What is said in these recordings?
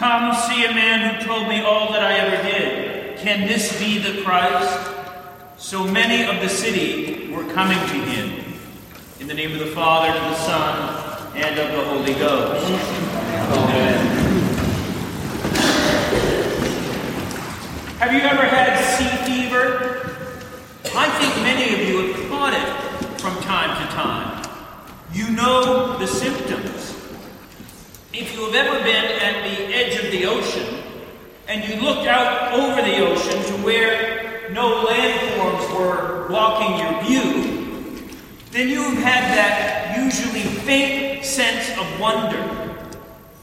Come see a man who told me all that I ever did. Can this be the Christ? So many of the city were coming to him. In the name of the Father, and the Son, and of the Holy Ghost. Amen. Have you ever had sea fever? I think many of you have caught it from time to time. You know the symptoms. If you have ever been at the edge of the ocean and you looked out over the ocean to where no landforms were blocking your view, then you've had that usually faint sense of wonder.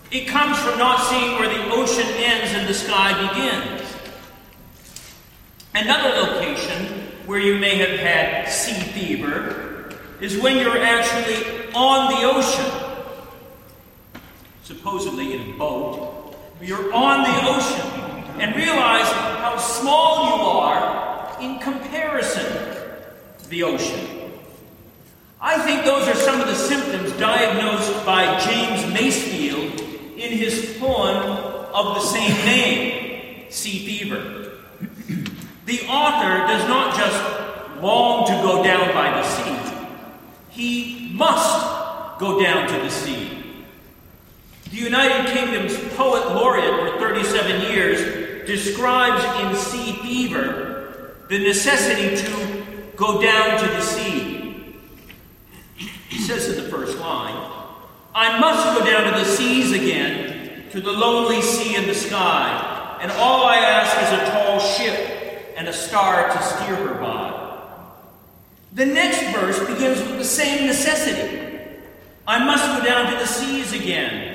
It comes from not seeing where the ocean ends and the sky begins. Another location where you may have had sea fever is when you're actually on the ocean supposedly in a boat, you're on the ocean and realize how small you are in comparison to the ocean. I think those are some of the symptoms diagnosed by James Masefield in his poem of the same name, Sea Fever. the author does not just long to go down by the sea, he must go down to the sea. The United Kingdom's poet laureate for 37 years describes in Sea Fever the necessity to go down to the sea. He says in the first line, I must go down to the seas again, to the lonely sea in the sky, and all I ask is a tall ship and a star to steer her by. The next verse begins with the same necessity. I must go down to the seas again,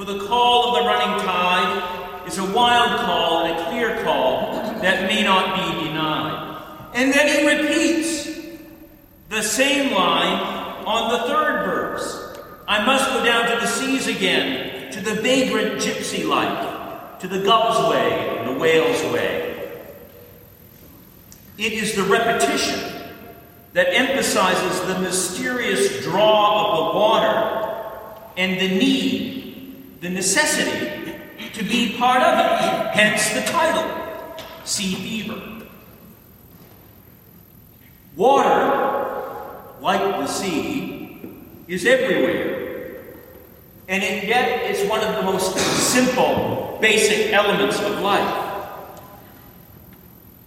for the call of the running tide is a wild call and a clear call that may not be denied. And then he repeats the same line on the third verse. I must go down to the seas again, to the vagrant gypsy life, to the gull's way and the whale's way. It is the repetition that emphasizes the mysterious draw of the water and the need the necessity to be part of it. Hence the title, Sea Fever. Water, like the sea, is everywhere. And yet it's one of the most simple, basic elements of life.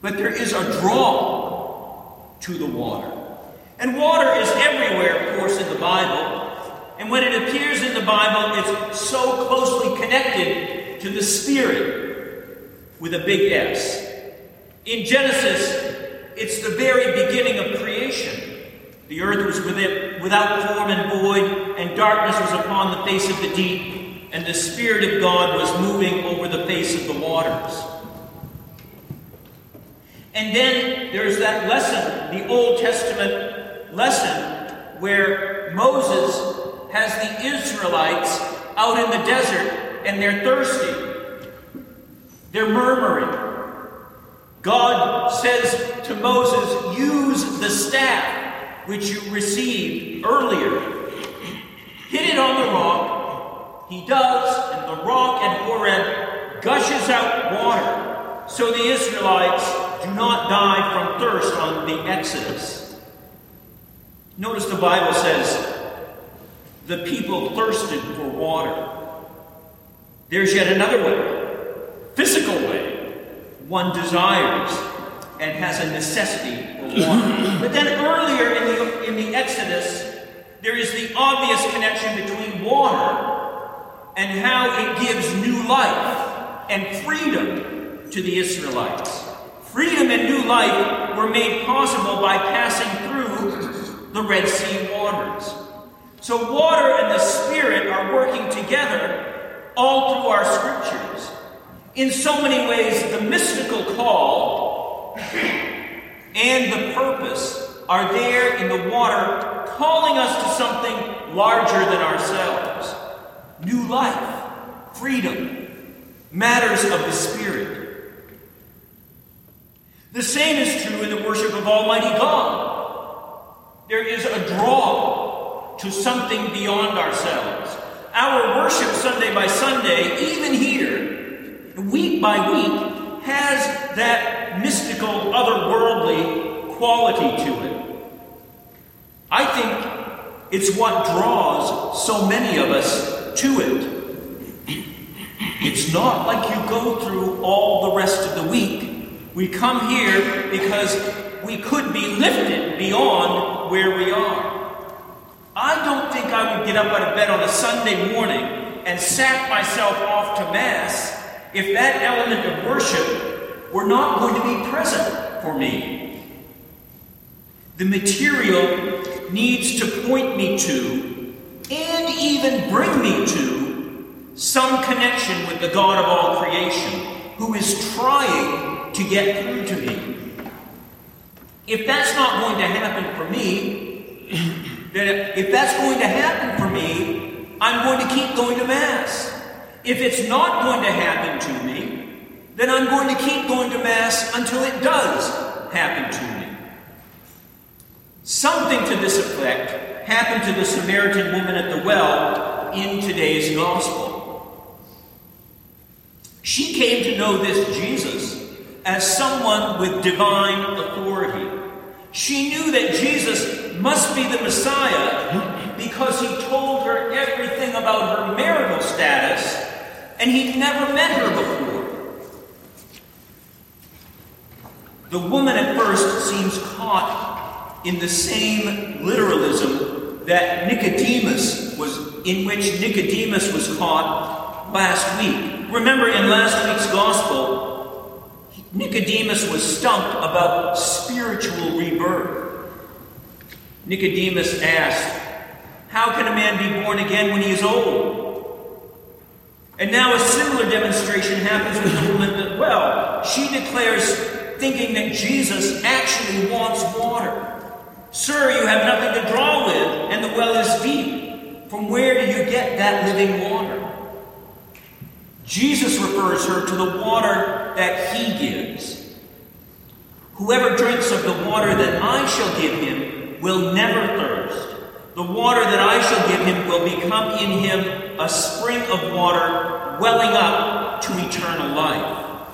But there is a draw to the water. And water is everywhere, of course, in the Bible. And when it appears in the Bible, it's so closely connected to the Spirit with a big S. In Genesis, it's the very beginning of creation. The earth was without form and void, and darkness was upon the face of the deep, and the Spirit of God was moving over the face of the waters. And then there's that lesson, the Old Testament lesson, where Moses has the Israelites out in the desert and they're thirsty. They're murmuring. God says to Moses, Use the staff which you received earlier. Hit it on the rock. He does, and the rock at Horeb gushes out water so the Israelites do not die from thirst on the Exodus. Notice the Bible says, the people thirsted for water. There's yet another way, physical way. One desires and has a necessity for water. but then earlier in the, in the Exodus, there is the obvious connection between water and how it gives new life and freedom to the Israelites. Freedom and new life were made possible by passing through the Red Sea waters. So, water and the Spirit are working together all through our scriptures. In so many ways, the mystical call and the purpose are there in the water, calling us to something larger than ourselves new life, freedom, matters of the Spirit. The same is true in the worship of Almighty God. There is a draw to something beyond ourselves. Our worship Sunday by Sunday, even here, week by week, has that mystical, otherworldly quality to it. I think it's what draws so many of us to it. It's not like you go through all the rest of the week. We come here because we could be lifted beyond where we are. I don't think I would get up out of bed on a Sunday morning and sack myself off to Mass if that element of worship were not going to be present for me. The material needs to point me to and even bring me to some connection with the God of all creation who is trying to get through to me. If that's not going to happen for me, then if that's going to happen for me, I'm going to keep going to Mass. If it's not going to happen to me, then I'm going to keep going to Mass until it does happen to me. Something to this effect happened to the Samaritan woman at the well in today's Gospel. She came to know this Jesus as someone with divine authority. She knew that Jesus must be the Messiah because he told her everything about her marital status and he'd never met her before. The woman at first seems caught in the same literalism that Nicodemus was in which Nicodemus was caught last week. Remember in last week's gospel, Nicodemus was stumped about spiritual rebirth. Nicodemus asked, How can a man be born again when he is old? And now a similar demonstration happens with the woman at well. She declares, thinking that Jesus actually wants water. Sir, you have nothing to draw with, and the well is deep. From where do you get that living water? Jesus refers her to the water that he gives. Whoever drinks of the water that I shall give him will never thirst. The water that I shall give him will become in him a spring of water welling up to eternal life.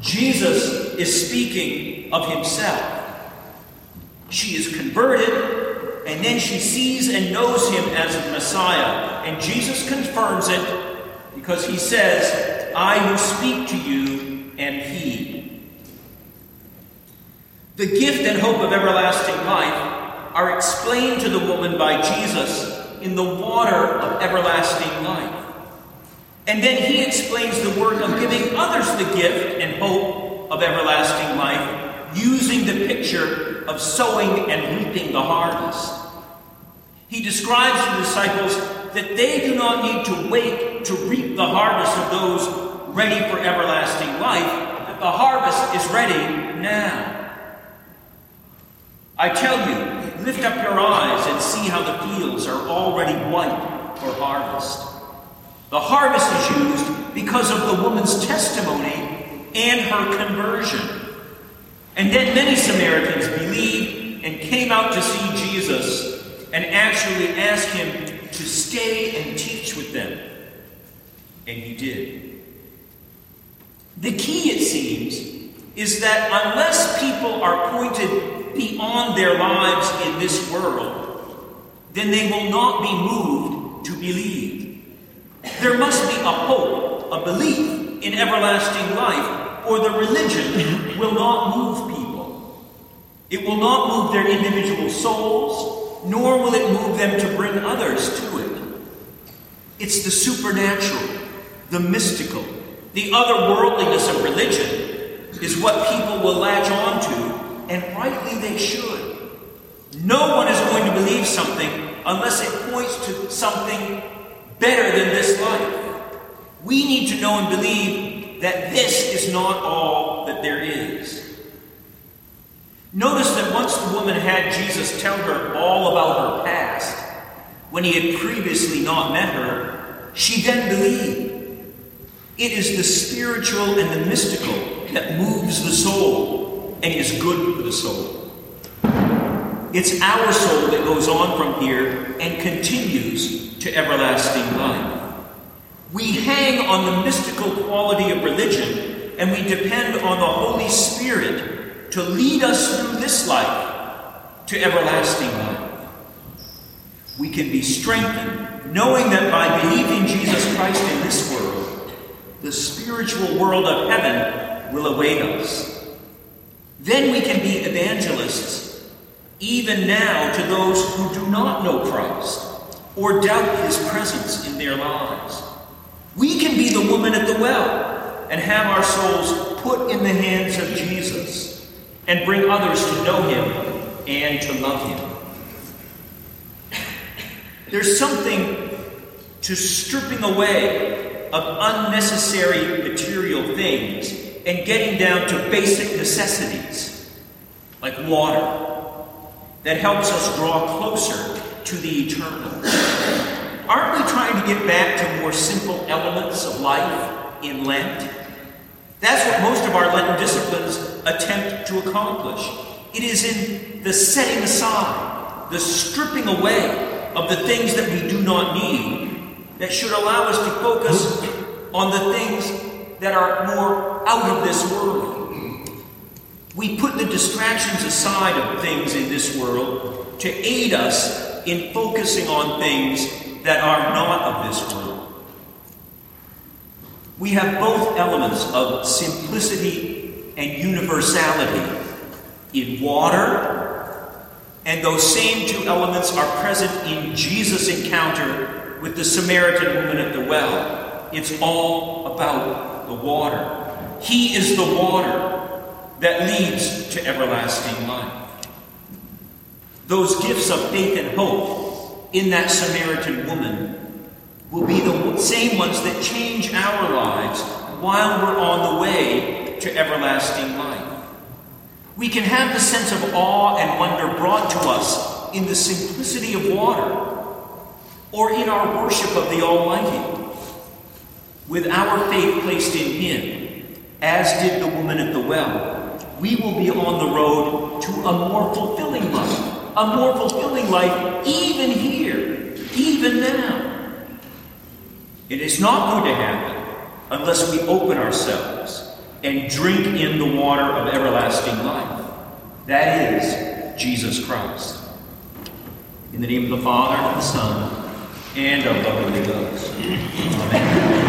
Jesus is speaking of himself. She is converted, and then she sees and knows him as the Messiah. And Jesus confirms it because he says, I who speak to you am he. The gift and hope of everlasting life are explained to the woman by Jesus in the water of everlasting life. And then he explains the work of giving others the gift and hope of everlasting life using the picture of sowing and reaping the harvest. He describes the disciples that they do not need to wait to reap the harvest of those ready for everlasting life, that the harvest is ready now. I tell you, lift up your eyes and see how the fields are already white for harvest. The harvest is used because of the woman's testimony and her conversion. And then many Samaritans believed and came out to see Jesus and actually asked him to stay and teach with them. And he did. The key, it seems, is that unless people are pointed beyond their lives in this world, then they will not be moved to believe. There must be a hope, a belief in everlasting life, or the religion will not move people. It will not move their individual souls, nor will it move them to bring others to it. It's the supernatural, the mystical, the otherworldliness of religion is what people will latch on to, and rightly they should. No one is going to believe something unless it points to something better than this life. We need to know and believe that this is not all that there is. Notice woman had Jesus tell her all about her past, when he had previously not met her, she then believed. It is the spiritual and the mystical that moves the soul and is good for the soul. It's our soul that goes on from here and continues to everlasting life. We hang on the mystical quality of religion and we depend on the Holy Spirit to lead us through this life to everlasting life. We can be strengthened knowing that by believing Jesus Christ in this world, the spiritual world of heaven will await us. Then we can be evangelists, even now to those who do not know Christ or doubt his presence in their lives. We can be the woman at the well and have our souls put in the hands of Jesus and bring others to know him and to love him. There's something to stripping away of unnecessary material things and getting down to basic necessities like water that helps us draw closer to the eternal. Aren't we trying to get back to more simple elements of life in Lent? That's what most of our Lenten disciplines attempt to accomplish. It is in the setting aside, the stripping away of the things that we do not need that should allow us to focus on the things that are more out of this world. We put the distractions aside of things in this world to aid us in focusing on things that are not of this world. We have both elements of simplicity and universality in water, and those same two elements are present in Jesus' encounter with the Samaritan woman at the well. It's all about the water. He is the water that leads to everlasting life. Those gifts of faith and hope in that Samaritan woman will be the same ones that change our lives while we're on the way to everlasting life. We can have the sense of awe and wonder brought to us in the simplicity of water or in our worship of the Almighty. With our faith placed in Him, as did the woman at the well, we will be on the road to a more fulfilling life a more fulfilling life even here, even now. It is not going to happen unless we open ourselves and drink in the water of everlasting life. That is Jesus Christ. In the name of the Father, and the Son, and of the Holy Ghost. Amen.